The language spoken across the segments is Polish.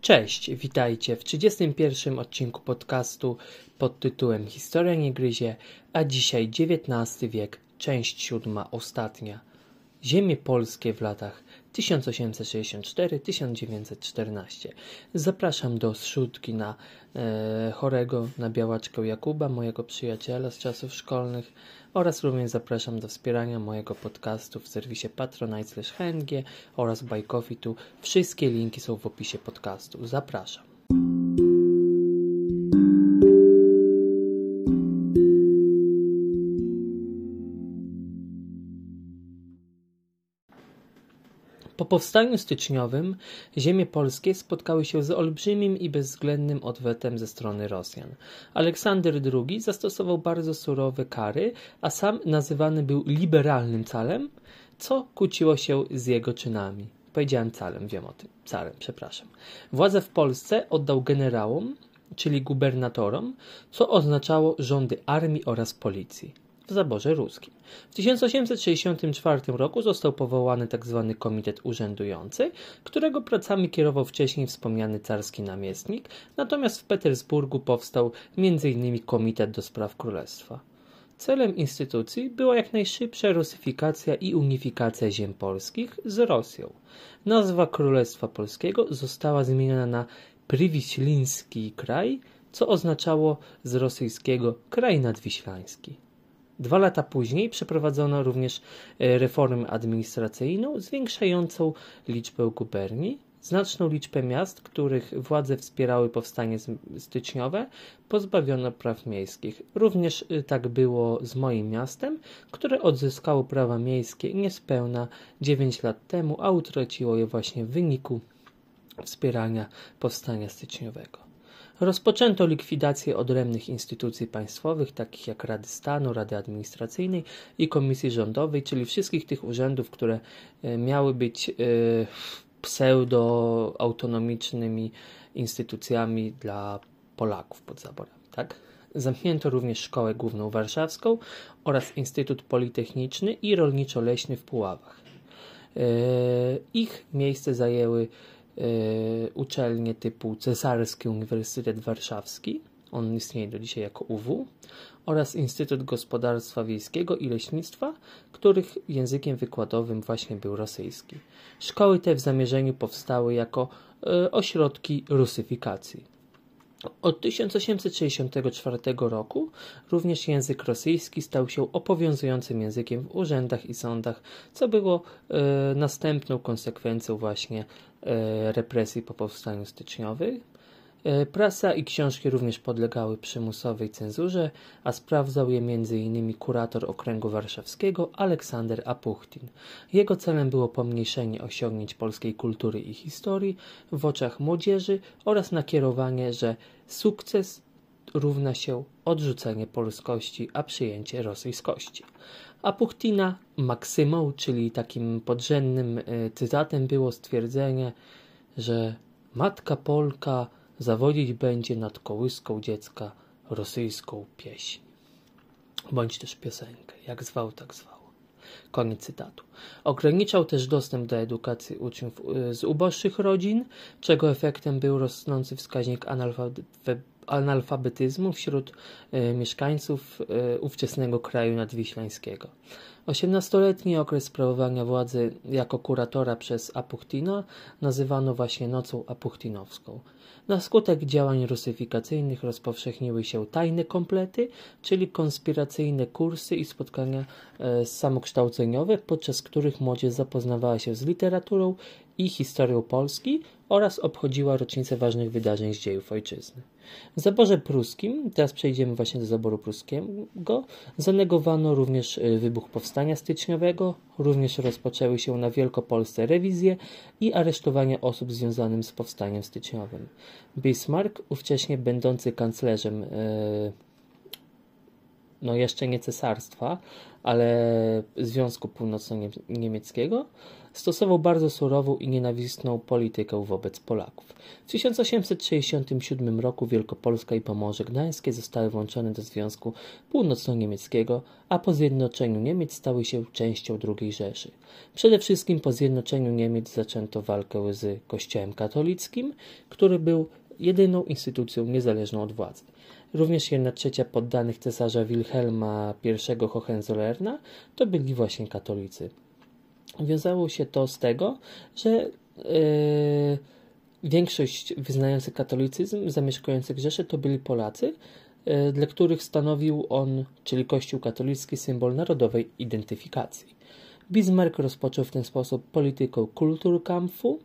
Cześć, witajcie w 31 odcinku podcastu pod tytułem Historia nie gryzie, a dzisiaj XIX wiek, część siódma, ostatnia. Ziemie polskie w latach 1864-1914. Zapraszam do zrzutki na e, chorego, na białaczkę Jakuba, mojego przyjaciela z czasów szkolnych oraz również zapraszam do wspierania mojego podcastu w serwisie patronite.hng oraz Buy Coffee. Tu wszystkie linki są w opisie podcastu. Zapraszam. Powstaniu styczniowym ziemie polskie spotkały się z olbrzymim i bezwzględnym odwetem ze strony Rosjan. Aleksander II zastosował bardzo surowe kary, a sam nazywany był liberalnym calem, co kłóciło się z jego czynami. Powiedziałem calem, wiem o tym. Carem, przepraszam. Władzę w Polsce oddał generałom, czyli gubernatorom, co oznaczało rządy armii oraz policji w zaborze ruskim. W 1864 roku został powołany tzw. Tak Komitet Urzędujący, którego pracami kierował wcześniej wspomniany carski namiestnik, natomiast w Petersburgu powstał m.in. Komitet do Spraw Królestwa. Celem instytucji była jak najszybsza rusyfikacja i unifikacja ziem polskich z Rosją. Nazwa Królestwa Polskiego została zmieniona na Priwiśliński kraj, co oznaczało z rosyjskiego kraj nadwiślański. Dwa lata później przeprowadzono również e, reformę administracyjną zwiększającą liczbę guberni. Znaczną liczbę miast, których władze wspierały powstanie styczniowe, pozbawiono praw miejskich. Również e, tak było z moim miastem, które odzyskało prawa miejskie niespełna 9 lat temu, a utraciło je właśnie w wyniku wspierania powstania styczniowego. Rozpoczęto likwidację odrębnych instytucji państwowych, takich jak Rady Stanu, Rady Administracyjnej i Komisji Rządowej, czyli wszystkich tych urzędów, które e, miały być e, pseudo-autonomicznymi instytucjami dla Polaków pod zaborem. Tak? Zamknięto również Szkołę Główną Warszawską oraz Instytut Politechniczny i Rolniczo-Leśny w Puławach. E, ich miejsce zajęły uczelnie typu Cesarski Uniwersytet Warszawski, on istnieje do dzisiaj jako UW, oraz Instytut Gospodarstwa Wiejskiego i Leśnictwa, których językiem wykładowym właśnie był rosyjski. Szkoły te w zamierzeniu powstały jako y, ośrodki rusyfikacji. Od 1864 roku również język rosyjski stał się obowiązującym językiem w urzędach i sądach, co było e, następną konsekwencją właśnie e, represji po powstaniu styczniowym. E, prasa i książki również podlegały przymusowej cenzurze, a sprawdzał je m.in. kurator okręgu warszawskiego Aleksander Apuchtin. Jego celem było pomniejszenie osiągnięć polskiej kultury i historii w oczach młodzieży oraz nakierowanie, że sukces równa się odrzucenie polskości, a przyjęcie rosyjskości. Apuchtina maksymą, czyli takim podrzędnym e, cytatem było stwierdzenie, że matka Polka zawodzić będzie nad kołyską dziecka rosyjską pieśń. Bądź też piosenkę, jak zwał, tak zwał. Koniec cytatu. Ograniczał też dostęp do edukacji uczniów y, z uboższych rodzin, czego efektem był rosnący wskaźnik analfabetyzmu wśród y, mieszkańców y, ówczesnego kraju nadwiślańskiego. Osiemnastoletni okres sprawowania władzy jako kuratora przez Apuchtina nazywano właśnie nocą apuchtinowską. Na skutek działań rusyfikacyjnych rozpowszechniły się tajne komplety, czyli konspiracyjne kursy i spotkania e, samokształceniowe, podczas których młodzież zapoznawała się z literaturą i historią Polski oraz obchodziła rocznicę ważnych wydarzeń z dziejów ojczyzny. W zaborze pruskim, teraz przejdziemy właśnie do zaboru pruskiego, zanegowano również e, wybuch powstania styczniowego, również rozpoczęły się na Wielkopolsce rewizje i aresztowanie osób związanych z powstaniem styczniowym. Bismarck, ówcześnie będący kanclerzem e, no jeszcze nie cesarstwa, ale Związku Północno-Niemieckiego, stosował bardzo surową i nienawistną politykę wobec Polaków. W 1867 roku Wielkopolska i Pomorze Gdańskie zostały włączone do Związku Północno-Niemieckiego, a po zjednoczeniu Niemiec stały się częścią II Rzeszy. Przede wszystkim po zjednoczeniu Niemiec zaczęto walkę z Kościołem katolickim, który był jedyną instytucją niezależną od władzy. Również jedna trzecia poddanych cesarza Wilhelma I Hohenzollerna to byli właśnie katolicy. Wiązało się to z tego, że yy, większość wyznających katolicyzm zamieszkujących Rzeszę to byli Polacy, yy, dla których stanowił on, czyli Kościół katolicki, symbol narodowej identyfikacji. Bismarck rozpoczął w ten sposób politykę Kulturkampfu,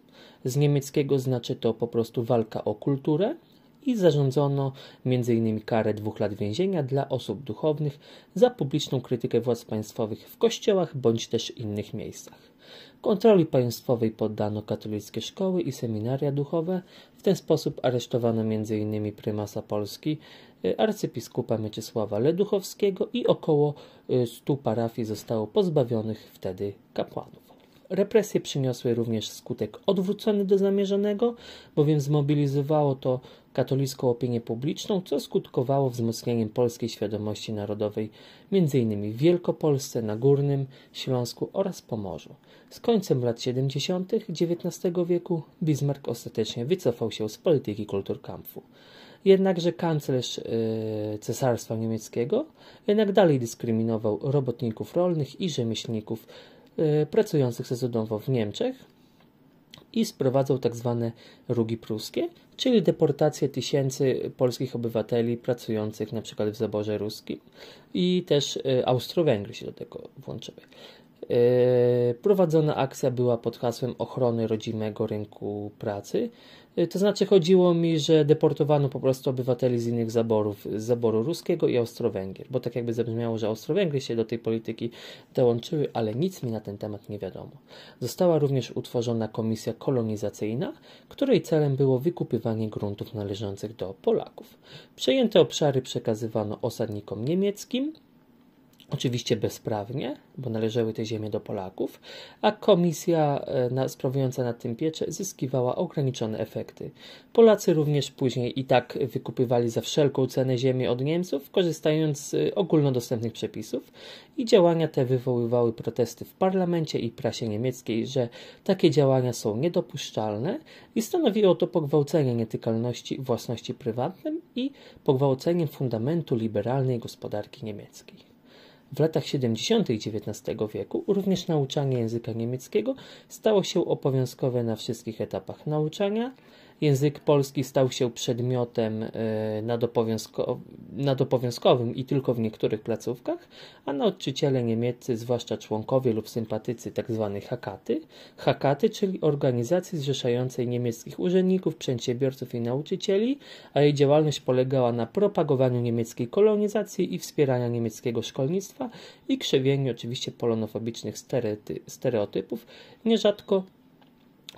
z niemieckiego znaczy to po prostu walka o kulturę, i zarządzono m.in. karę dwóch lat więzienia dla osób duchownych za publiczną krytykę władz państwowych w kościołach bądź też innych miejscach. Kontroli państwowej poddano katolickie szkoły i seminaria duchowe. W ten sposób aresztowano m.in. prymasa Polski, y, arcybiskupa Mieczysława Leduchowskiego i około 100 y, parafii zostało pozbawionych wtedy kapłanów. Represje przyniosły również skutek odwrócony do zamierzonego, bowiem zmobilizowało to katolicką opinię publiczną, co skutkowało wzmocnieniem polskiej świadomości narodowej, m.in. w Wielkopolsce, na Górnym Śląsku oraz Pomorzu. Z końcem lat 70. XIX wieku Bismarck ostatecznie wycofał się z polityki kulturkampfu. Jednakże kanclerz yy, Cesarstwa Niemieckiego jednak dalej dyskryminował robotników rolnych i rzemieślników pracujących sezonowo w Niemczech i sprowadzał tak zwane rugi pruskie, czyli deportację tysięcy polskich obywateli pracujących na przykład w zaborze ruskim i też y, Austro-Węgry się do tego włączyły. Y, prowadzona akcja była pod hasłem ochrony rodzimego rynku pracy, Y, to znaczy chodziło mi, że deportowano po prostu obywateli z innych zaborów, z zaboru ruskiego i Austro-Węgier, bo tak jakby zabrzmiało, że Austro-Węgry się do tej polityki dołączyły, ale nic mi na ten temat nie wiadomo. Została również utworzona komisja kolonizacyjna, której celem było wykupywanie gruntów należących do Polaków. Przejęte obszary przekazywano osadnikom niemieckim, Oczywiście bezprawnie, bo należały te ziemie do Polaków, a komisja e, sprawująca nad tym pieczę zyskiwała ograniczone efekty. Polacy również później i tak wykupywali za wszelką cenę ziemię od Niemców, korzystając z ogólnodostępnych przepisów i działania te wywoływały protesty w parlamencie i prasie niemieckiej, że takie działania są niedopuszczalne i stanowiło to pogwałcenie nietykalności własności prywatnej i pogwałcenie fundamentu liberalnej gospodarki niemieckiej. W latach 70. XIX wieku również nauczanie języka niemieckiego stało się obowiązkowe na wszystkich etapach nauczania, Język polski stał się przedmiotem e, nadopowiązkowym i tylko w niektórych placówkach, a nauczyciele niemieccy, zwłaszcza członkowie lub sympatycy tzw. Tak hakaty, hakaty, czyli organizacji zrzeszającej niemieckich urzędników, przedsiębiorców i nauczycieli, a jej działalność polegała na propagowaniu niemieckiej kolonizacji i wspierania niemieckiego szkolnictwa i krzewieniu oczywiście polonofobicznych stereotypów, nierzadko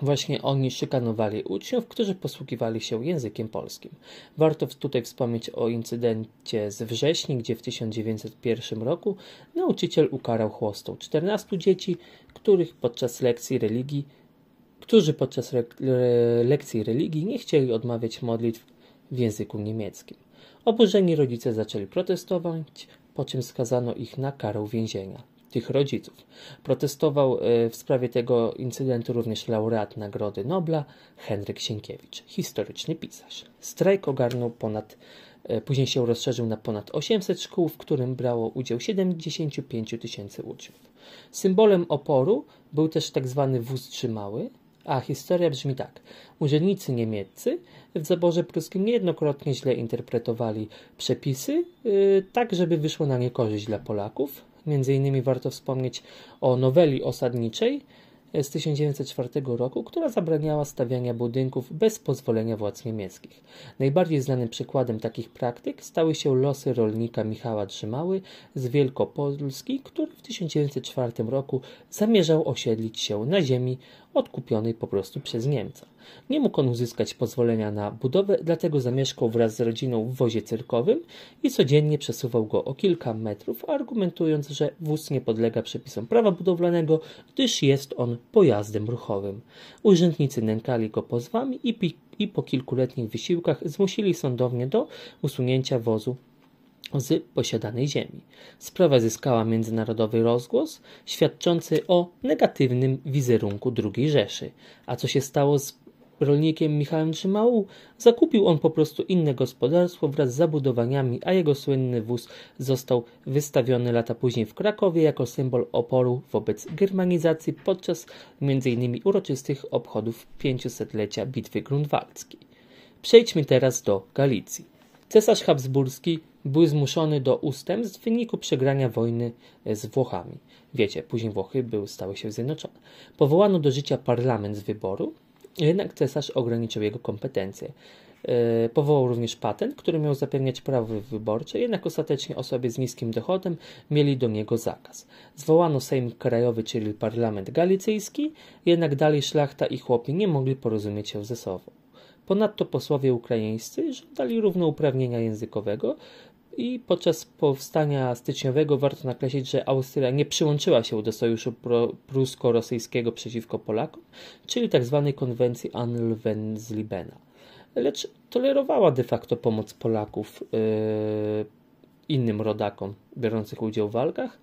Właśnie oni szykanowali uczniów, którzy posługiwali się językiem polskim. Warto tutaj wspomnieć o incydencie z wrześni, gdzie w 1901 roku nauczyciel ukarał chłostą 14 dzieci, których podczas lekcji religii, którzy podczas re lekcji religii nie chcieli odmawiać modlitw w języku niemieckim. Oburzeni rodzice zaczęli protestować, po czym skazano ich na karę więzienia tych rodziców. Protestował e, w sprawie tego incydentu również laureat Nagrody Nobla Henryk Sienkiewicz, historyczny pisarz. Strajk ogarnął ponad, e, później się rozszerzył na ponad 800 szkół, w którym brało udział 75 tysięcy uczniów. Symbolem oporu był też tak zwany wóz trzymały, a historia brzmi tak. Urzędnicy niemieccy w zaborze pruskim niejednokrotnie źle interpretowali przepisy, yy, tak żeby wyszło na niekorzyść dla Polaków, Między innymi warto wspomnieć o noweli osadniczej z 1904 roku, która zabraniała stawiania budynków bez pozwolenia władz niemieckich. Najbardziej znanym przykładem takich praktyk stały się losy rolnika Michała Drzymały z Wielkopolski, który w 1904 roku zamierzał osiedlić się na ziemi odkupionej po prostu przez Niemca. Nie mógł on uzyskać pozwolenia na budowę, dlatego zamieszkał wraz z rodziną w wozie cyrkowym i codziennie przesuwał go o kilka metrów, argumentując, że wóz nie podlega przepisom prawa budowlanego, gdyż jest on pojazdem ruchowym. Urzędnicy nękali go pozwami i, i po kilkuletnich wysiłkach zmusili sądownie do usunięcia wozu z posiadanej ziemi. Sprawa zyskała międzynarodowy rozgłos, świadczący o negatywnym wizerunku II Rzeszy. A co się stało z rolnikiem Michałem Trzymału? Zakupił on po prostu inne gospodarstwo wraz z zabudowaniami, a jego słynny wóz został wystawiony lata później w Krakowie jako symbol oporu wobec germanizacji podczas m.in. uroczystych obchodów 500-lecia Bitwy Grunwaldzkiej. Przejdźmy teraz do Galicji. Cesarz Habsburski był zmuszony do ustępstw w wyniku przegrania wojny z Włochami. Wiecie, później Włochy były, stały się zjednoczone. Powołano do życia parlament z wyboru, jednak cesarz ograniczył jego kompetencje. E, powołał również patent, który miał zapewniać prawo wyborcze, jednak ostatecznie osoby z niskim dochodem mieli do niego zakaz. Zwołano Sejm Krajowy, czyli parlament galicyjski, jednak dalej szlachta i chłopi nie mogli porozumieć się ze sobą. Ponadto posłowie ukraińscy żądali równouprawnienia językowego i podczas powstania styczniowego warto nakreślić, że Austria nie przyłączyła się do sojuszu prusko-rosyjskiego przeciwko Polakom, czyli tzw. Tak konwencji Anlwenzlibena, lecz tolerowała de facto pomoc Polaków yy, innym rodakom biorących udział w walkach,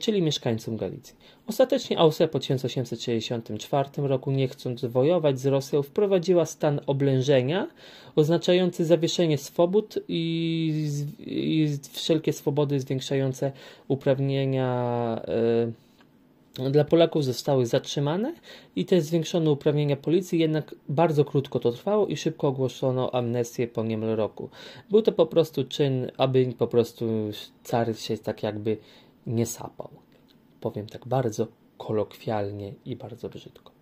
czyli mieszkańcom Galicji. Ostatecznie Austria po 1864 roku, nie chcąc wojować z Rosją, wprowadziła stan oblężenia, oznaczający zawieszenie swobód i, i wszelkie swobody zwiększające uprawnienia. E, dla Polaków zostały zatrzymane i te zwiększone uprawnienia policji, jednak bardzo krótko to trwało i szybko ogłoszono amnestię po niemal roku. Był to po prostu czyn, aby po prostu car się tak jakby nie sapał. Powiem tak bardzo kolokwialnie i bardzo brzydko.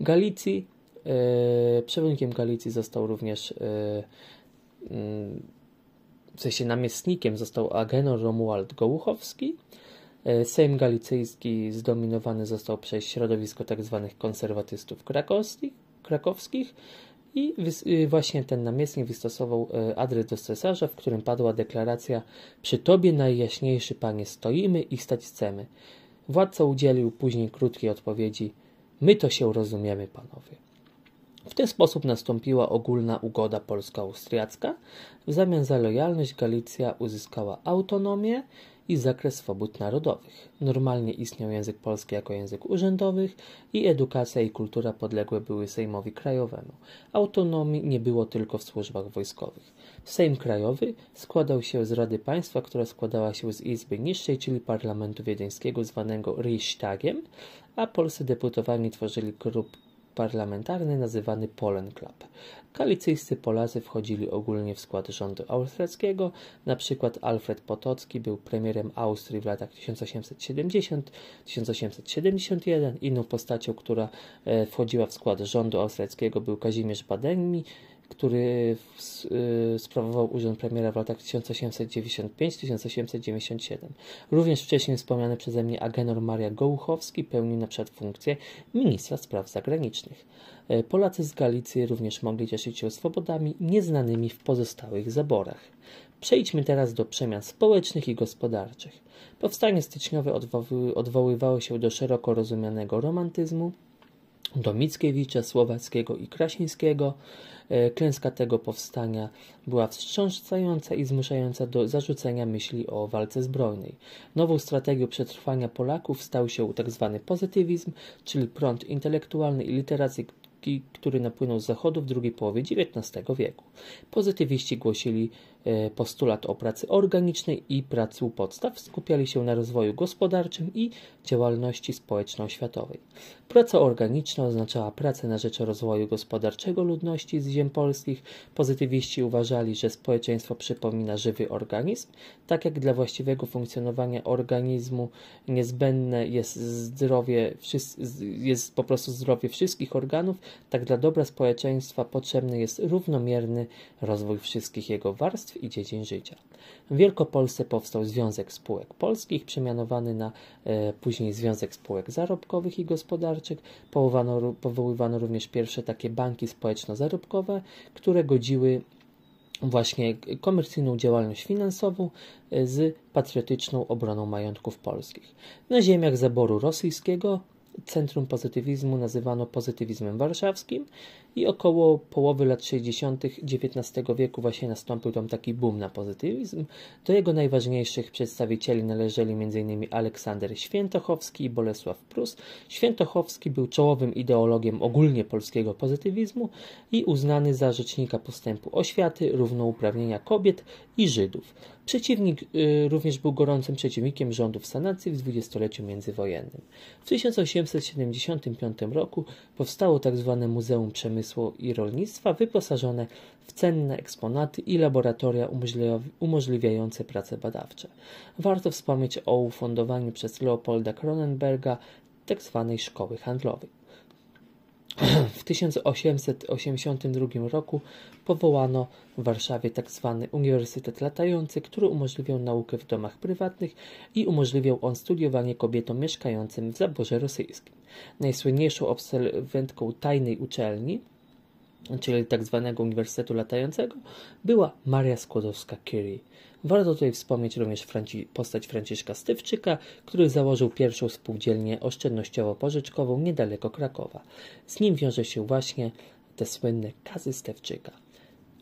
Galicji, e, przewodnikiem Galicji został również, e, mm, w sensie namiestnikiem został Agenor Romuald Gołuchowski. E, Sejm Galicyjski zdominowany został przez środowisko tzw. Tak konserwatystów krakowskich, krakowskich i y, właśnie ten namiestnik wystosował y, adres do cesarza, w którym padła deklaracja: Przy tobie najjaśniejszy panie stoimy i stać chcemy. Władca udzielił później krótkiej odpowiedzi: My to się rozumiemy, panowie. W ten sposób nastąpiła ogólna ugoda polsko-austriacka. W zamian za lojalność Galicja uzyskała autonomię i zakres swobód narodowych. Normalnie istniał język polski jako język urzędowy i edukacja i kultura podległe były Sejmowi Krajowemu. Autonomii nie było tylko w służbach wojskowych. Sejm Krajowy składał się z Rady Państwa, która składała się z Izby Niższej, czyli Parlamentu Wiedeńskiego zwanego Reichstagiem, a polscy deputowani tworzyli klub parlamentarny nazywany Polen Club. Galicyjscy Polacy wchodzili ogólnie w skład rządu austriackiego, na przykład Alfred Potocki był premierem Austrii w latach 1870-1871. Inną postacią, która e, wchodziła w skład rządu austriackiego był Kazimierz Bademi, który y, sprawował urząd premiera w latach 1895-1897. Również wcześniej wspomniany przeze mnie Agenor Maria Gołuchowski pełnił na przykład funkcję ministra spraw zagranicznych. E, Polacy z Galicji również mogli cieszyć się swobodami nieznanymi w pozostałych zaborach. Przejdźmy teraz do przemian społecznych i gospodarczych. Powstanie styczniowe odwoły, odwoływało się do szeroko rozumianego romantyzmu, do Mickiewicza, Słowackiego i Krasińskiego. E, klęska tego powstania była wstrząsająca i zmuszająca do zarzucenia myśli o walce zbrojnej. Nową strategią przetrwania Polaków stał się tzw. Tak pozytywizm, czyli prąd intelektualny i literacki, który napłynął z zachodu w drugiej połowie XIX wieku. Pozytywiści głosili postulat o pracy organicznej i pracy u podstaw skupiali się na rozwoju gospodarczym i działalności społeczno-światowej. Praca organiczna oznaczała pracę na rzecz rozwoju gospodarczego ludności z ziem polskich. Pozytywiści uważali, że społeczeństwo przypomina żywy organizm, tak jak dla właściwego funkcjonowania organizmu niezbędne jest zdrowie, jest po prostu zdrowie wszystkich organów, tak dla dobra społeczeństwa potrzebny jest równomierny rozwój wszystkich jego warstw i dziedzin życia. W Wielkopolsce powstał Związek Spółek Polskich, przemianowany na e, później Związek Spółek Zarobkowych i Gospodarczych. Powołano, powoływano również pierwsze takie banki społeczno-zarobkowe, które godziły właśnie komercyjną działalność finansową e, z patriotyczną obroną majątków polskich. Na ziemiach zaboru rosyjskiego centrum pozytywizmu nazywano pozytywizmem warszawskim i około połowy lat 60. XIX wieku właśnie nastąpił tam taki boom na pozytywizm. Do jego najważniejszych przedstawicieli należeli m.in. Aleksander Świętochowski i Bolesław Prus. Świętochowski był czołowym ideologiem ogólnie polskiego pozytywizmu i uznany za rzecznika postępu oświaty, równouprawnienia kobiet i Żydów. Przeciwnik y, również był gorącym przeciwnikiem rządów sanacji w dwudziestoleciu międzywojennym. W 1875 roku powstało tzw. Tak Muzeum Przemysłu i Rolnictwa wyposażone w cenne eksponaty i laboratoria umożliwiające prace badawcze. Warto wspomnieć o ufundowaniu przez Leopolda Kronenberga tzw. Tak szkoły handlowej. W 1882 roku powołano w Warszawie tzw. Tak Uniwersytet Latający, który umożliwiał naukę w domach prywatnych i umożliwiał on studiowanie kobietom mieszkającym w zaborze rosyjskim. Najsłynniejszą absolwentką tajnej uczelni, czyli. Tak Uniwersytetu Latającego, była Maria Skłodowska-Curie. Warto tutaj wspomnieć również Franci postać Franciszka Stywczyka, który założył pierwszą spółdzielnię oszczędnościowo-pożyczkową niedaleko Krakowa. Z nim wiąże się właśnie te słynne kazy Stewczyka.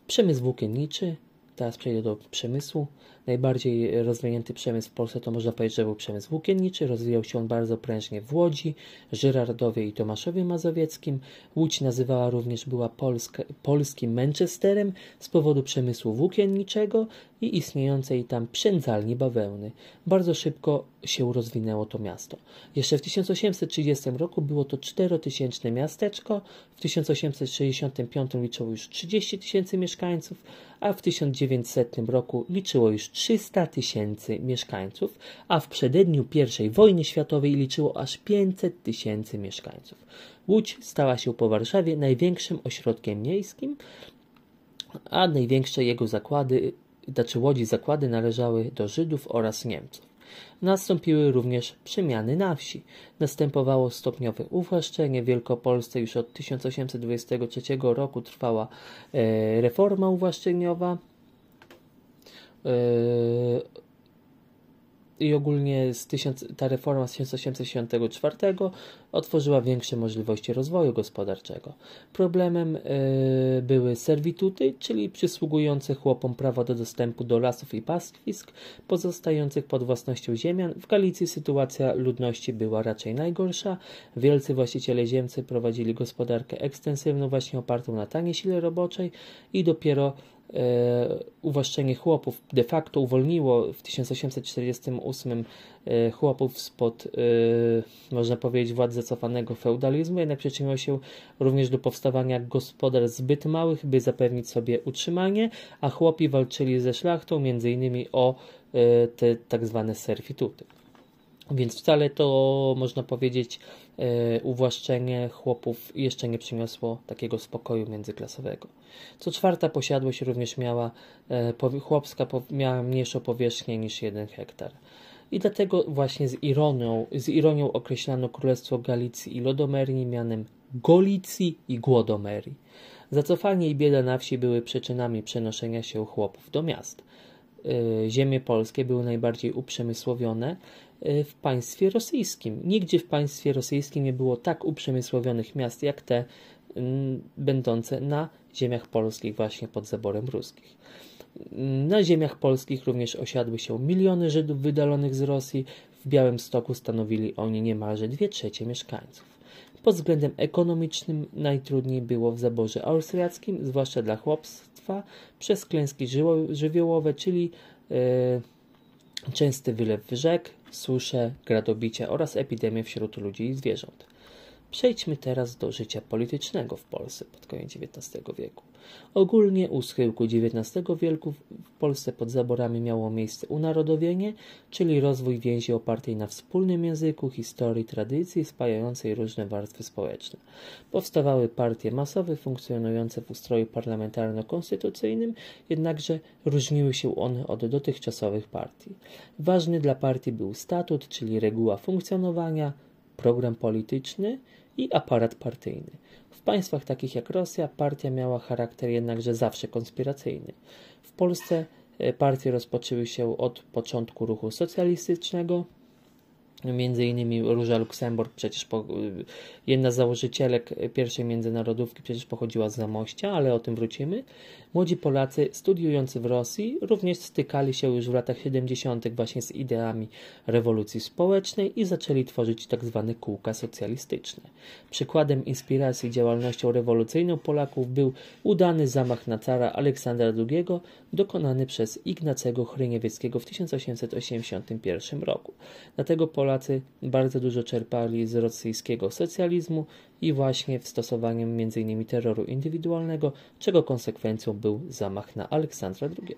Przemysł włókienniczy, teraz przejdę do przemysłu. Najbardziej rozwinięty przemysł w Polsce to można powiedzieć, że był przemysł włókienniczy. Rozwijał się on bardzo prężnie w Łodzi, Żyrardowie i Tomaszowie Mazowieckim. Łódź nazywała również była Polska, polskim Manchesterem z powodu przemysłu włókienniczego i istniejącej tam przędzalni bawełny. Bardzo szybko się rozwinęło to miasto. Jeszcze w 1830 roku było to czterotysięczne miasteczko, w 1865 liczyło już 30 tysięcy mieszkańców, a w 1900 roku liczyło już 300 tysięcy mieszkańców, a w przededniu I wojny światowej liczyło aż 500 tysięcy mieszkańców. Łódź stała się po Warszawie największym ośrodkiem miejskim, a największe jego zakłady, znaczy łodzi zakłady należały do Żydów oraz Niemców. Nastąpiły również przemiany na wsi. Następowało stopniowe uwłaszczenie. W Wielkopolsce już od 1823 roku trwała e, reforma uwłaszczeniowa. E, i ogólnie z tysiąc, ta reforma z 1864 otworzyła większe możliwości rozwoju gospodarczego. Problemem y, były servituty, czyli przysługujące chłopom prawo do dostępu do lasów i pastwisk pozostających pod własnością ziemian. W Galicji sytuacja ludności była raczej najgorsza. Wielcy właściciele ziemcy prowadzili gospodarkę ekstensywną właśnie opartą na taniej sile roboczej i dopiero uwłaszczenie chłopów de facto uwolniło w 1848 e, chłopów spod, e, można powiedzieć, władzy zacofanego feudalizmu, jednak przyczyniło się również do powstawania gospodarstw zbyt małych, by zapewnić sobie utrzymanie, a chłopi walczyli ze szlachtą innymi o te tak zwane servituty. Więc wcale to, można powiedzieć, e, uwłaszczenie chłopów jeszcze nie przyniosło takiego spokoju międzyklasowego. Co czwarta posiadłość również miała, e, chłopska miała mniejszą powierzchnię niż jeden hektar. I dlatego właśnie z ironią, z ironią określano Królestwo Galicji i Lodomerii mianem Golicji i Głodomerii. Zacofanie i bieda na wsi były przyczynami przenoszenia się chłopów do miast. E, ziemie polskie były najbardziej uprzemysłowione e, w państwie rosyjskim. Nigdzie w państwie rosyjskim nie było tak uprzemysłowionych miast jak te będące na ziemiach polskich właśnie pod zaborem ruskich. Na ziemiach polskich również osiadły się miliony Żydów wydalonych z Rosji. W Białym Stoku stanowili oni niemalże dwie trzecie mieszkańców. Pod względem ekonomicznym najtrudniej było w zaborze austriackim, zwłaszcza dla przez klęski żywiołowe, czyli e, częsty wylew rzek, susze, gradobicie oraz epidemie wśród ludzi i zwierząt. Przejdźmy teraz do życia politycznego w Polsce pod koniec XIX wieku. Ogólnie u schyłku XIX wieku w Polsce pod zaborami miało miejsce unarodowienie, czyli rozwój więzi opartej na wspólnym języku, historii, tradycji spajającej różne warstwy społeczne. Powstawały partie masowe funkcjonujące w ustroju parlamentarno-konstytucyjnym, jednakże różniły się one od dotychczasowych partii. Ważny dla partii był statut, czyli reguła funkcjonowania, program polityczny i aparat partyjny. W państwach takich jak Rosja partia miała charakter jednakże zawsze konspiracyjny. W Polsce e, partie rozpoczęły się od początku ruchu socjalistycznego, Między innymi Róża Luksemburg, przecież po, jedna z założycielek pierwszej międzynarodówki przecież pochodziła z Zamościa, ale o tym wrócimy. Młodzi Polacy studiujący w Rosji również stykali się już w latach 70. właśnie z ideami rewolucji społecznej i zaczęli tworzyć tzw. Tak kółka socjalistyczne. Przykładem inspiracji działalnością rewolucyjną Polaków był udany zamach na cara Aleksandra II dokonany przez Ignacego Chryniewieckiego w 1881 roku. Dlatego Polacy bardzo dużo czerpali z rosyjskiego socjalizmu i właśnie w stosowaniu m.in. terroru indywidualnego, czego konsekwencją był zamach na Aleksandra II.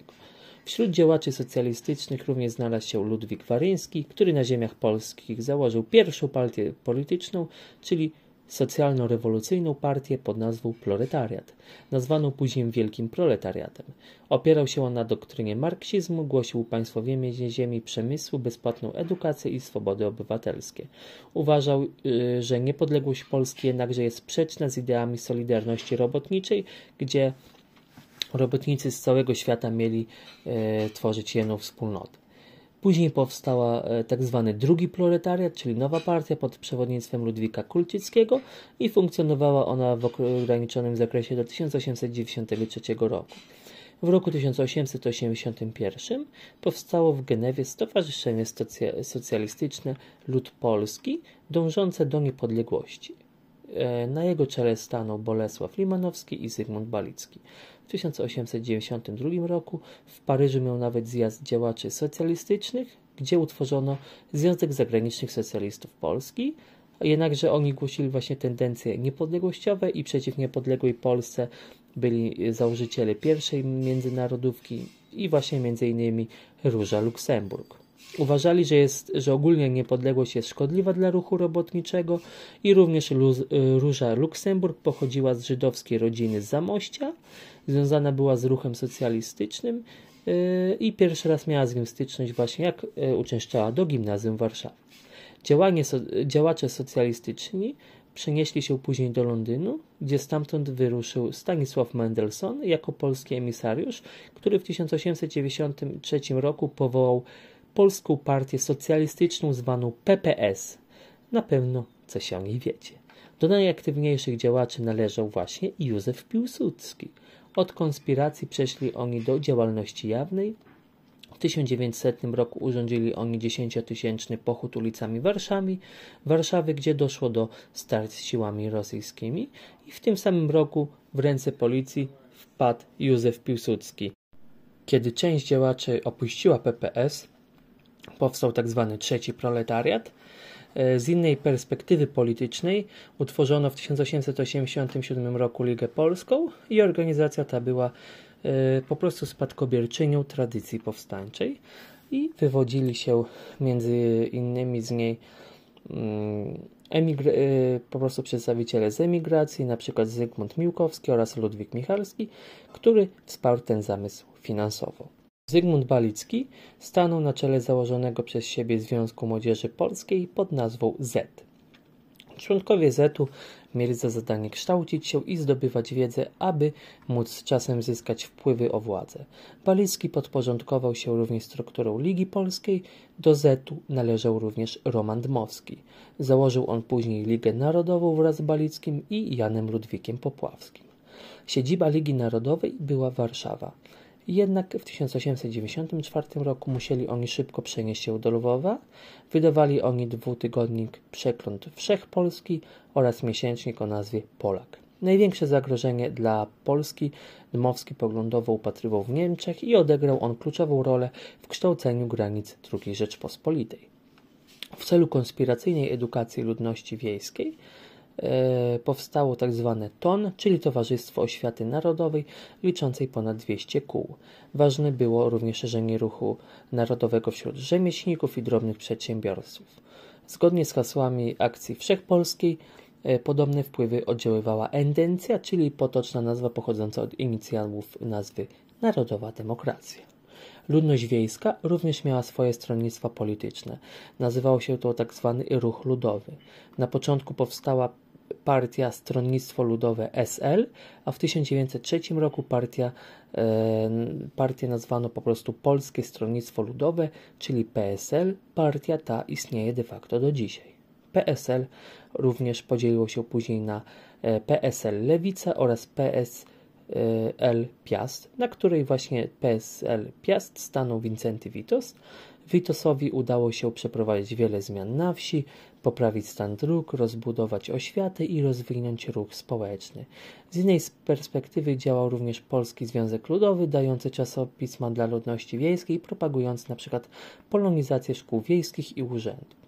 Wśród działaczy socjalistycznych również znalazł się Ludwik Waryński, który na ziemiach polskich założył pierwszą partię polityczną, czyli socjalno-rewolucyjną partię pod nazwą Proletariat, nazwaną później Wielkim Proletariatem. Opierał się on na doktrynie marksizmu, głosił państwowienie ziemi przemysłu, bezpłatną edukację i swobody obywatelskie. Uważał, y, że niepodległość Polski jednakże jest sprzeczna z ideami Solidarności Robotniczej, gdzie robotnicy z całego świata mieli e, tworzyć jedną wspólnotę. Później powstała e, tak zwany drugi proletariat, czyli nowa partia pod przewodnictwem Ludwika Kulczyckiego i funkcjonowała ona w ograniczonym zakresie do 1893 roku. W roku 1881 powstało w Genewie Stowarzyszenie Socjalistyczne Lud Polski dążące do niepodległości. E, na jego czele stanął Bolesław Limanowski i Zygmunt Balicki. W 1892 roku w Paryżu miał nawet zjazd działaczy socjalistycznych, gdzie utworzono Związek Zagranicznych Socjalistów Polski, jednakże oni głosili właśnie tendencje niepodległościowe i przeciw niepodległej Polsce byli założyciele pierwszej międzynarodówki i właśnie między innymi Róża Luksemburg. Uważali, że, jest, że ogólnie niepodległość jest szkodliwa dla ruchu robotniczego i również Luz, Róża Luksemburg pochodziła z żydowskiej rodziny z Zamościa, związana była z ruchem socjalistycznym yy, i pierwszy raz miała z nim styczność właśnie jak yy, uczęszczała do gimnazjum Warszawy. Działanie, działacze socjalistyczni przenieśli się później do Londynu, gdzie stamtąd wyruszył Stanisław Mendelssohn jako polski emisariusz, który w 1893 roku powołał Polską Partię Socjalistyczną zwaną PPS. Na pewno coś o niej wiecie. Do najaktywniejszych działaczy należał właśnie Józef Piłsudski. Od konspiracji przeszli oni do działalności jawnej. W 1900 roku urządzili oni dziesięciotysięczny pochód ulicami Warszawy, Warszawy, gdzie doszło do starć z siłami rosyjskimi i w tym samym roku w ręce policji wpadł Józef Piłsudski. Kiedy część działaczy opuściła PPS, powstał tak zwany trzeci proletariat. E, z innej perspektywy politycznej utworzono w 1887 roku Ligę Polską i organizacja ta była e, po prostu spadkobierczynią tradycji powstańczej i wywodzili się między innymi z niej mm, e, po prostu przedstawiciele z emigracji, na przykład Zygmunt Miłkowski oraz Ludwik Michalski, który wsparł ten zamysł finansowo. Zygmunt Balicki stanął na czele założonego przez siebie Związku Młodzieży Polskiej pod nazwą Z. Członkowie Z-u mieli za zadanie kształcić się i zdobywać wiedzę, aby móc z czasem zyskać wpływy o władzę. Balicki podporządkował się również strukturą Ligi Polskiej, do Z-u należał również Roman Dmowski. Założył on później Ligę Narodową wraz z Balickim i Janem Ludwikiem Popławskim. Siedziba Ligi Narodowej była Warszawa. Jednak w 1894 roku musieli oni szybko przenieść się do Lwowa. Wydawali oni dwutygodnik Przekląt Wszechpolski oraz miesięcznik o nazwie Polak. Największe zagrożenie dla Polski Dmowski poglądowo upatrywał w Niemczech i odegrał on kluczową rolę w kształceniu granic II Rzeczpospolitej. W celu konspiracyjnej edukacji ludności wiejskiej powstało tak zwane TON, czyli Towarzystwo Oświaty Narodowej, liczącej ponad 200 kół. Ważne było również szerzenie ruchu narodowego wśród rzemieślników i drobnych przedsiębiorców. Zgodnie z hasłami akcji wszechpolskiej, e, podobne wpływy oddziaływała endencja, czyli potoczna nazwa pochodząca od inicjałów nazwy Narodowa Demokracja. Ludność wiejska również miała swoje stronnictwa polityczne. Nazywało się to tak zwany Ruch Ludowy. Na początku powstała partia Stronnictwo Ludowe SL, a w 1903 roku partia, e, partię nazwano po prostu Polskie Stronnictwo Ludowe, czyli PSL. Partia ta istnieje de facto do dzisiaj. PSL również podzieliło się później na e, PSL Lewica oraz PSL Piast, na której właśnie PSL Piast stanął Wincenty Witos. Witosowi udało się przeprowadzić wiele zmian na wsi, poprawić stan dróg, rozbudować oświatę i rozwinąć ruch społeczny. Z innej perspektywy działał również Polski Związek Ludowy, dający czasopisma dla ludności wiejskiej, propagując przykład polonizację szkół wiejskich i urzędów.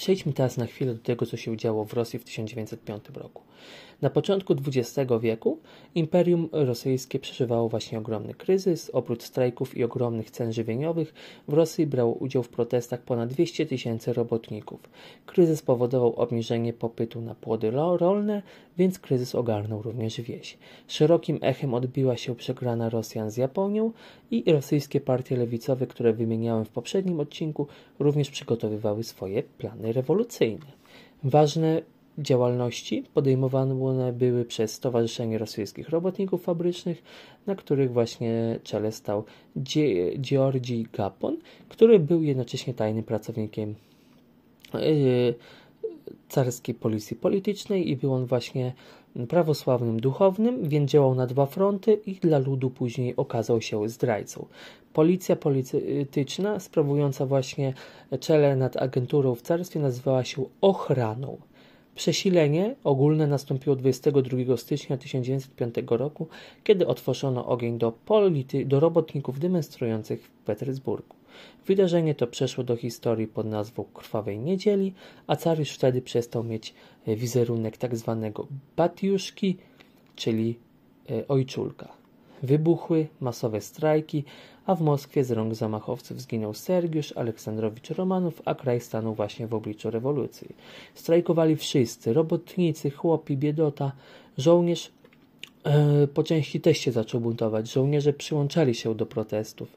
Przejdźmy teraz na chwilę do tego, co się działo w Rosji w 1905 roku. Na początku XX wieku Imperium Rosyjskie przeżywało właśnie ogromny kryzys. Oprócz strajków i ogromnych cen żywieniowych w Rosji brało udział w protestach ponad 200 tysięcy robotników. Kryzys powodował obniżenie popytu na płody rolne, więc kryzys ogarnął również wieś. Szerokim echem odbiła się przegrana Rosjan z Japonią i rosyjskie partie lewicowe, które wymieniałem w poprzednim odcinku, również przygotowywały swoje plany rewolucyjne. Ważne działalności podejmowane były przez Stowarzyszenie Rosyjskich Robotników Fabrycznych, na których właśnie czele stał Georgi Gapon, który był jednocześnie tajnym pracownikiem yy, carskiej policji politycznej i był on właśnie prawosławnym duchownym, więc działał na dwa fronty i dla ludu później okazał się zdrajcą. Policja polityczna sprawująca właśnie czele nad agenturą w carstwie nazywała się ochraną. Przesilenie ogólne nastąpiło 22 stycznia 1905 roku, kiedy otworzono ogień do, polity, do robotników demonstrujących w Petersburgu. Wydarzenie to przeszło do historii pod nazwą Krwawej Niedzieli, a car już wtedy przestał mieć wizerunek tzw. Tak batiuszki, czyli e, ojczulka. Wybuchły masowe strajki, a w Moskwie z rąk zamachowców zginął Sergiusz Aleksandrowicz Romanów, a kraj stanął właśnie w obliczu rewolucji. Strajkowali wszyscy, robotnicy, chłopi, biedota, żołnierz e, po części też się zaczął buntować. Żołnierze przyłączali się do protestów.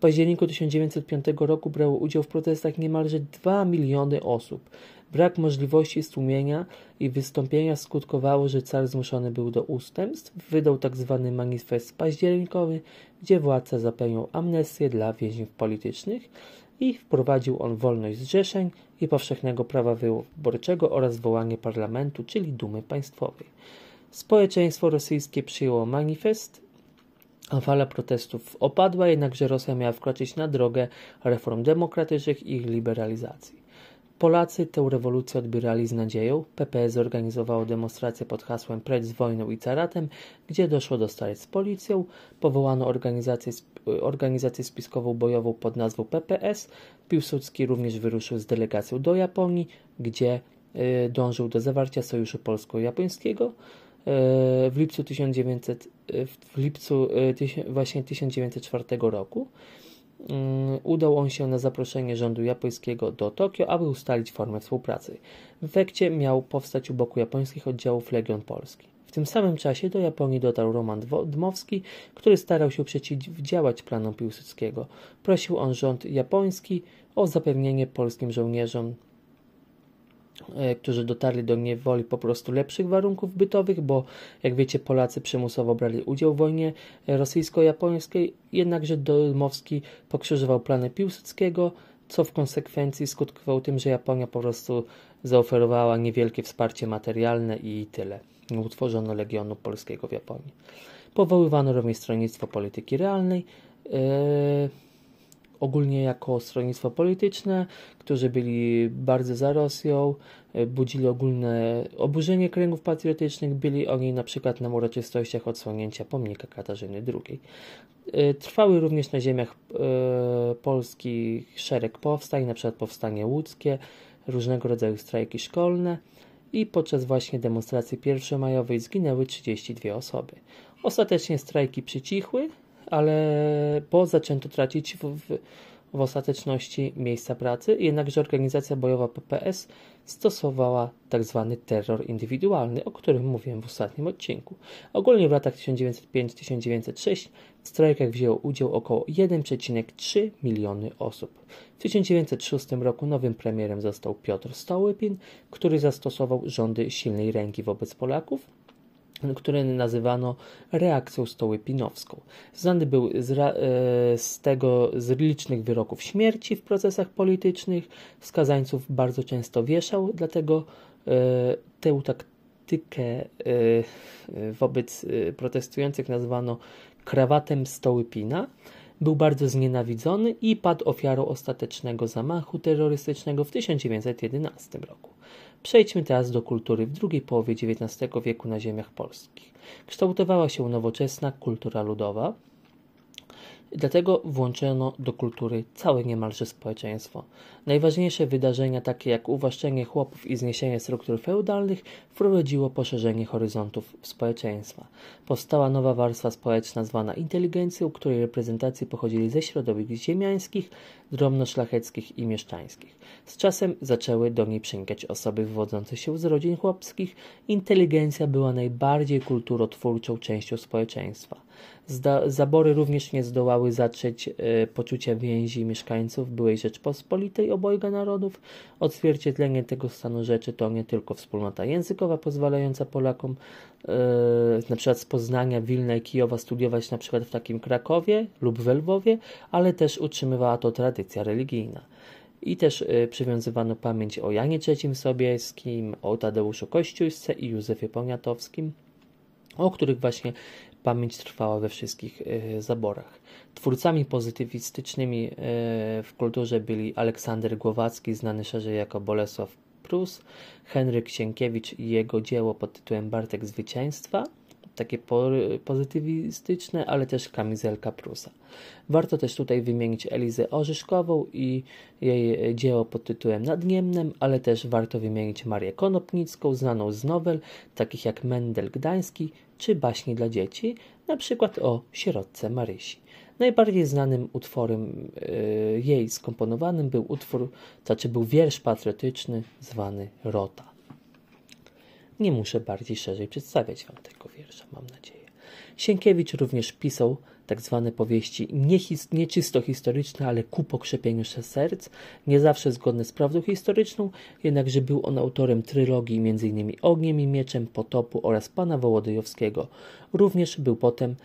Październiku 1905 roku brało udział w protestach niemalże 2 miliony osób. Brak możliwości stłumienia i wystąpienia skutkowało, że car zmuszony był do ustępstw. Wydał tzw. Tak manifest październikowy, gdzie władca zapewnił amnestię dla więźniów politycznych i wprowadził on wolność zrzeszeń i powszechnego prawa wyborczego oraz wołanie parlamentu, czyli dumy państwowej. Społeczeństwo rosyjskie przyjęło manifest, fala protestów opadła, jednakże Rosja miała wkroczyć na drogę reform demokratycznych i ich liberalizacji. Polacy tę rewolucję odbierali z nadzieją. PPS zorganizowało demonstrację pod hasłem Precz z wojną i caratem, gdzie doszło do starć z policją. Powołano organizację, organizację spiskową bojową pod nazwą PPS. Piłsudski również wyruszył z delegacją do Japonii, gdzie y, dążył do zawarcia sojuszu polsko-japońskiego. W lipcu 1900, y, w lipcu właśnie 1904 roku Mm, udał on się na zaproszenie rządu japońskiego do Tokio, aby ustalić formę współpracy. W efekcie miał powstać u boku japońskich oddziałów Legion Polski. W tym samym czasie do Japonii dotarł Roman Dmowski, który starał się przeciwdziałać planom Piłsudskiego. Prosił on rząd japoński o zapewnienie polskim żołnierzom E, którzy dotarli do niewoli po prostu lepszych warunków bytowych, bo jak wiecie Polacy przymusowo brali udział w wojnie rosyjsko-japońskiej, jednakże Dolmowski pokrzyżował plany Piłsudskiego, co w konsekwencji skutkowało tym, że Japonia po prostu zaoferowała niewielkie wsparcie materialne i tyle. Utworzono Legionu Polskiego w Japonii. Powoływano również Stronnictwo Polityki Realnej. Yy, ogólnie jako stronnictwo polityczne, którzy byli bardzo za Rosją, e, budzili ogólne oburzenie kręgów patriotycznych, byli oni na przykład na uroczystościach odsłonięcia pomnika Katarzyny II. E, trwały również na ziemiach e, polskich szereg powstań, na przykład powstanie łódzkie, różnego rodzaju strajki szkolne i podczas właśnie demonstracji pierwszomajowej zginęły 32 osoby. Ostatecznie strajki przycichły, ale bo zaczęto tracić w, w, w ostateczności miejsca pracy, jednakże organizacja bojowa PPS stosowała tzw. Tak terror indywidualny, o którym mówiłem w ostatnim odcinku. Ogólnie w latach 1905-1906 w strajkach wzięło udział około 1,3 miliony osób. W 1906 roku nowym premierem został Piotr Stołypin, który zastosował rządy silnej ręki wobec Polaków które nazywano reakcją stołypinowską. Znany był z, e, z, tego z licznych wyroków śmierci w procesach politycznych, skazańców bardzo często wieszał, dlatego e, tę taktykę e, wobec protestujących nazwano krawatem Stołypina. Był bardzo znienawidzony i padł ofiarą ostatecznego zamachu terrorystycznego w 1911 roku. Przejdźmy teraz do kultury w drugiej połowie XIX wieku na ziemiach polskich. Kształtowała się nowoczesna kultura ludowa, Dlatego włączono do kultury całe niemalże społeczeństwo. Najważniejsze wydarzenia, takie jak uwłaszczenie chłopów i zniesienie struktur feudalnych, wprowadziło poszerzenie horyzontów społeczeństwa. Powstała nowa warstwa społeczna zwana inteligencją, której reprezentacji pochodzili ze środowisk ziemiańskich, drobnoszlacheckich i mieszczańskich. Z czasem zaczęły do niej przenikać osoby wywodzące się z rodzin chłopskich. Inteligencja była najbardziej kulturotwórczą częścią społeczeństwa. Zda zabory również nie zdołały zatrzeć e, poczucia więzi mieszkańców byłej Rzeczpospolitej obojga narodów. Odzwierciedlenie tego stanu rzeczy to nie tylko wspólnota językowa pozwalająca Polakom e, na przykład z Poznania, Wilna i Kijowa studiować na przykład w takim Krakowie lub w Lwowie, ale też utrzymywała to tradycja religijna. I też y, przywiązywano pamięć o Janie III Sobieskim, o Tadeuszu Kościuszce i Józefie Poniatowskim, o których właśnie pamięć trwała we wszystkich y, zaborach. Twórcami pozytywistycznymi y, w kulturze byli Aleksander Głowacki, znany szerzej jako Bolesław Prus, Henryk Sienkiewicz i jego dzieło pod tytułem Bartek Zwycięstwa – takie pozytywistyczne, ale też kamizelka Prusa. Warto też tutaj wymienić Elizę Orzyszkową i jej dzieło pod tytułem Nadniemnem, ale też warto wymienić Marię Konopnicką, znaną z nowel takich jak Mendel Gdański czy baśni dla dzieci, na przykład o sierotce Marysi. Najbardziej znanym utworem yy, jej skomponowanym był utwór, to znaczy był wiersz patriotyczny zwany Rota. Nie muszę bardziej szerzej przedstawiać Wam tego wiersza, mam nadzieję. Sienkiewicz również pisał tak zwane powieści niehis, nieczysto historyczne, ale ku pokrzepieniu serc, nie zawsze zgodne z prawdą historyczną, jednakże był on autorem trylogii m.in. Ogniem i Mieczem, Potopu oraz Pana Wołodyjowskiego. Również był potem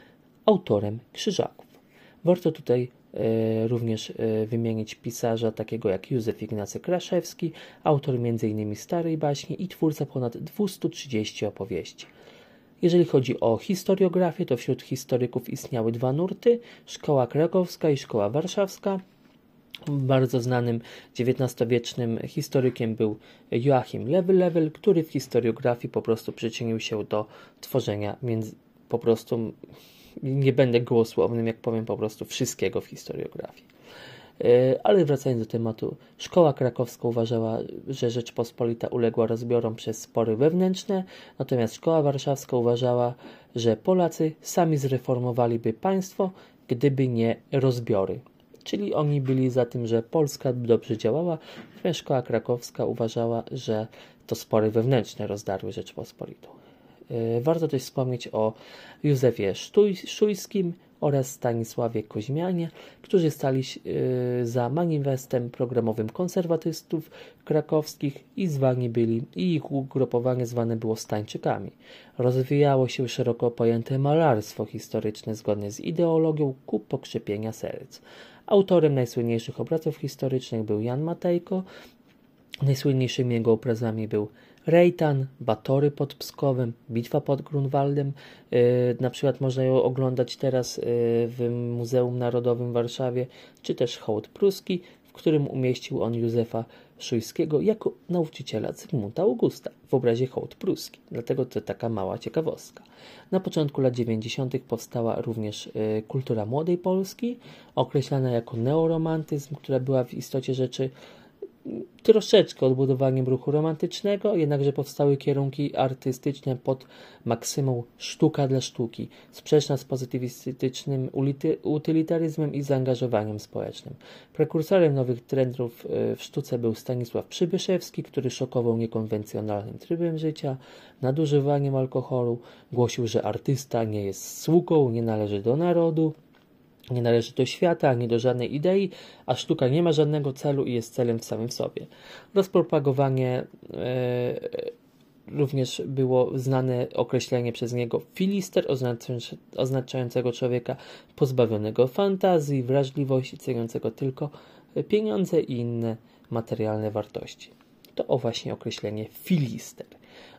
autorem Krzyżaków. Warto tutaj również e, wymienić pisarza takiego jak Józef Ignacy Kraszewski, autor m.in. Starej Baśni i twórca ponad 230 opowieści. Jeżeli chodzi o historiografię, to wśród historyków istniały dwa nurty: Szkoła Krakowska i Szkoła Warszawska. Bardzo znanym XIX-wiecznym historykiem był Joachim Level, który w historiografii po prostu przyczynił się do tworzenia między, po prostu nie będę gołosłownym, jak powiem po prostu wszystkiego w historiografii. E, ale wracając do tematu, szkoła krakowska uważała, że Rzeczpospolita uległa rozbiorom przez spory wewnętrzne, natomiast szkoła warszawska uważała, że Polacy sami zreformowaliby państwo, gdyby nie rozbiory. Czyli oni byli za tym, że Polska dobrze działała, natomiast szkoła krakowska uważała, że to spory wewnętrzne rozdarły Rzeczpospolitą. E, warto też wspomnieć o Józefie Szujskim oraz Stanisławie Koźmianie, którzy stali e, za manifestem programowym konserwatystów krakowskich i zwani byli i ich ugrupowanie zwane było Stańczykami. Rozwijało się szeroko pojęte malarstwo historyczne zgodnie z ideologią ku pokrzepienia serc. Autorem najsłynniejszych obrazów historycznych był Jan Matejko. Najsłynniejszymi jego obrazami był Rejtan, Batory pod Pskowem, Bitwa pod Grunwaldem. E, na przykład można ją oglądać teraz e, w Muzeum Narodowym w Warszawie, czy też hołd pruski, w którym umieścił on Józefa Szujskiego jako nauczyciela Zygmunta Augusta w obrazie hołd pruski. Dlatego to taka mała ciekawostka. Na początku lat 90. powstała również e, kultura młodej Polski, określana jako neoromantyzm, która była w istocie rzeczy troszeczkę odbudowaniem ruchu romantycznego, jednakże powstały kierunki artystyczne pod maksymą sztuka dla sztuki, sprzeczna z pozytywistycznym utylitaryzmem i zaangażowaniem społecznym. Prekursorem nowych trendów e, w sztuce był Stanisław Przybyszewski, który szokował niekonwencjonalnym trybem życia, nadużywaniem alkoholu, głosił, że artysta nie jest sługą, nie należy do narodu, nie należy do świata ani do żadnej idei, a sztuka nie ma żadnego celu i jest celem w samym sobie. Rozpropagowanie e, również było znane określenie przez niego filister, oznaczającego człowieka pozbawionego fantazji, wrażliwości, ceniącego tylko pieniądze i inne materialne wartości. To o właśnie określenie filister.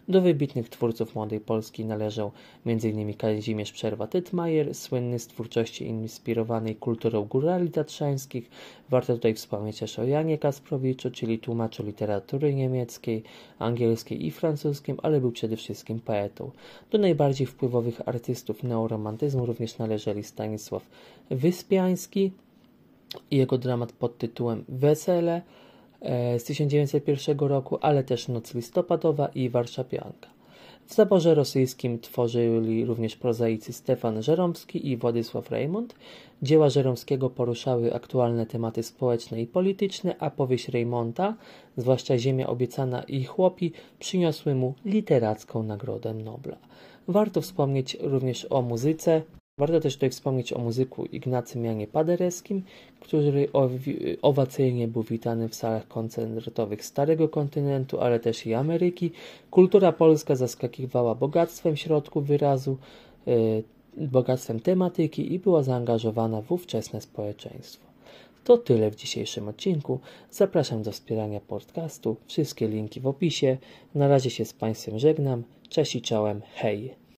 Do wybitnych twórców młodej Polski należał m.in. Kazimierz Przerwa-Tytmajer, słynny z twórczości inspirowanej kulturą górali tatrzańskich. Warto tutaj wspomnieć też o Janie Kasprowiczu, czyli tłumaczu literatury niemieckiej, angielskiej i francuskiej, ale był przede wszystkim poetą. Do najbardziej wpływowych artystów neoromantyzmu również należeli Stanisław Wyspiański i jego dramat pod tytułem Wesele, z 1901 roku, ale też Noc listopadowa i Warszawianka. W zaborze rosyjskim tworzyli również prozaicy Stefan Żeromski i Władysław Reymont. Dzieła Żeromskiego poruszały aktualne tematy społeczne i polityczne, a powieść Reymonta, zwłaszcza Ziemia obiecana i chłopi, przyniosły mu literacką Nagrodę Nobla. Warto wspomnieć również o muzyce. Warto też tutaj wspomnieć o muzyku Ignacym Janie Padereskim, który owacyjnie był witany w salach koncertowych Starego Kontynentu, ale też i Ameryki. Kultura polska zaskakiwała bogactwem środków wyrazu, yy, bogactwem tematyki i była zaangażowana w ówczesne społeczeństwo. To tyle w dzisiejszym odcinku. Zapraszam do wspierania podcastu. Wszystkie linki w opisie. Na razie się z Państwem żegnam. Cześć i czołem. Hej!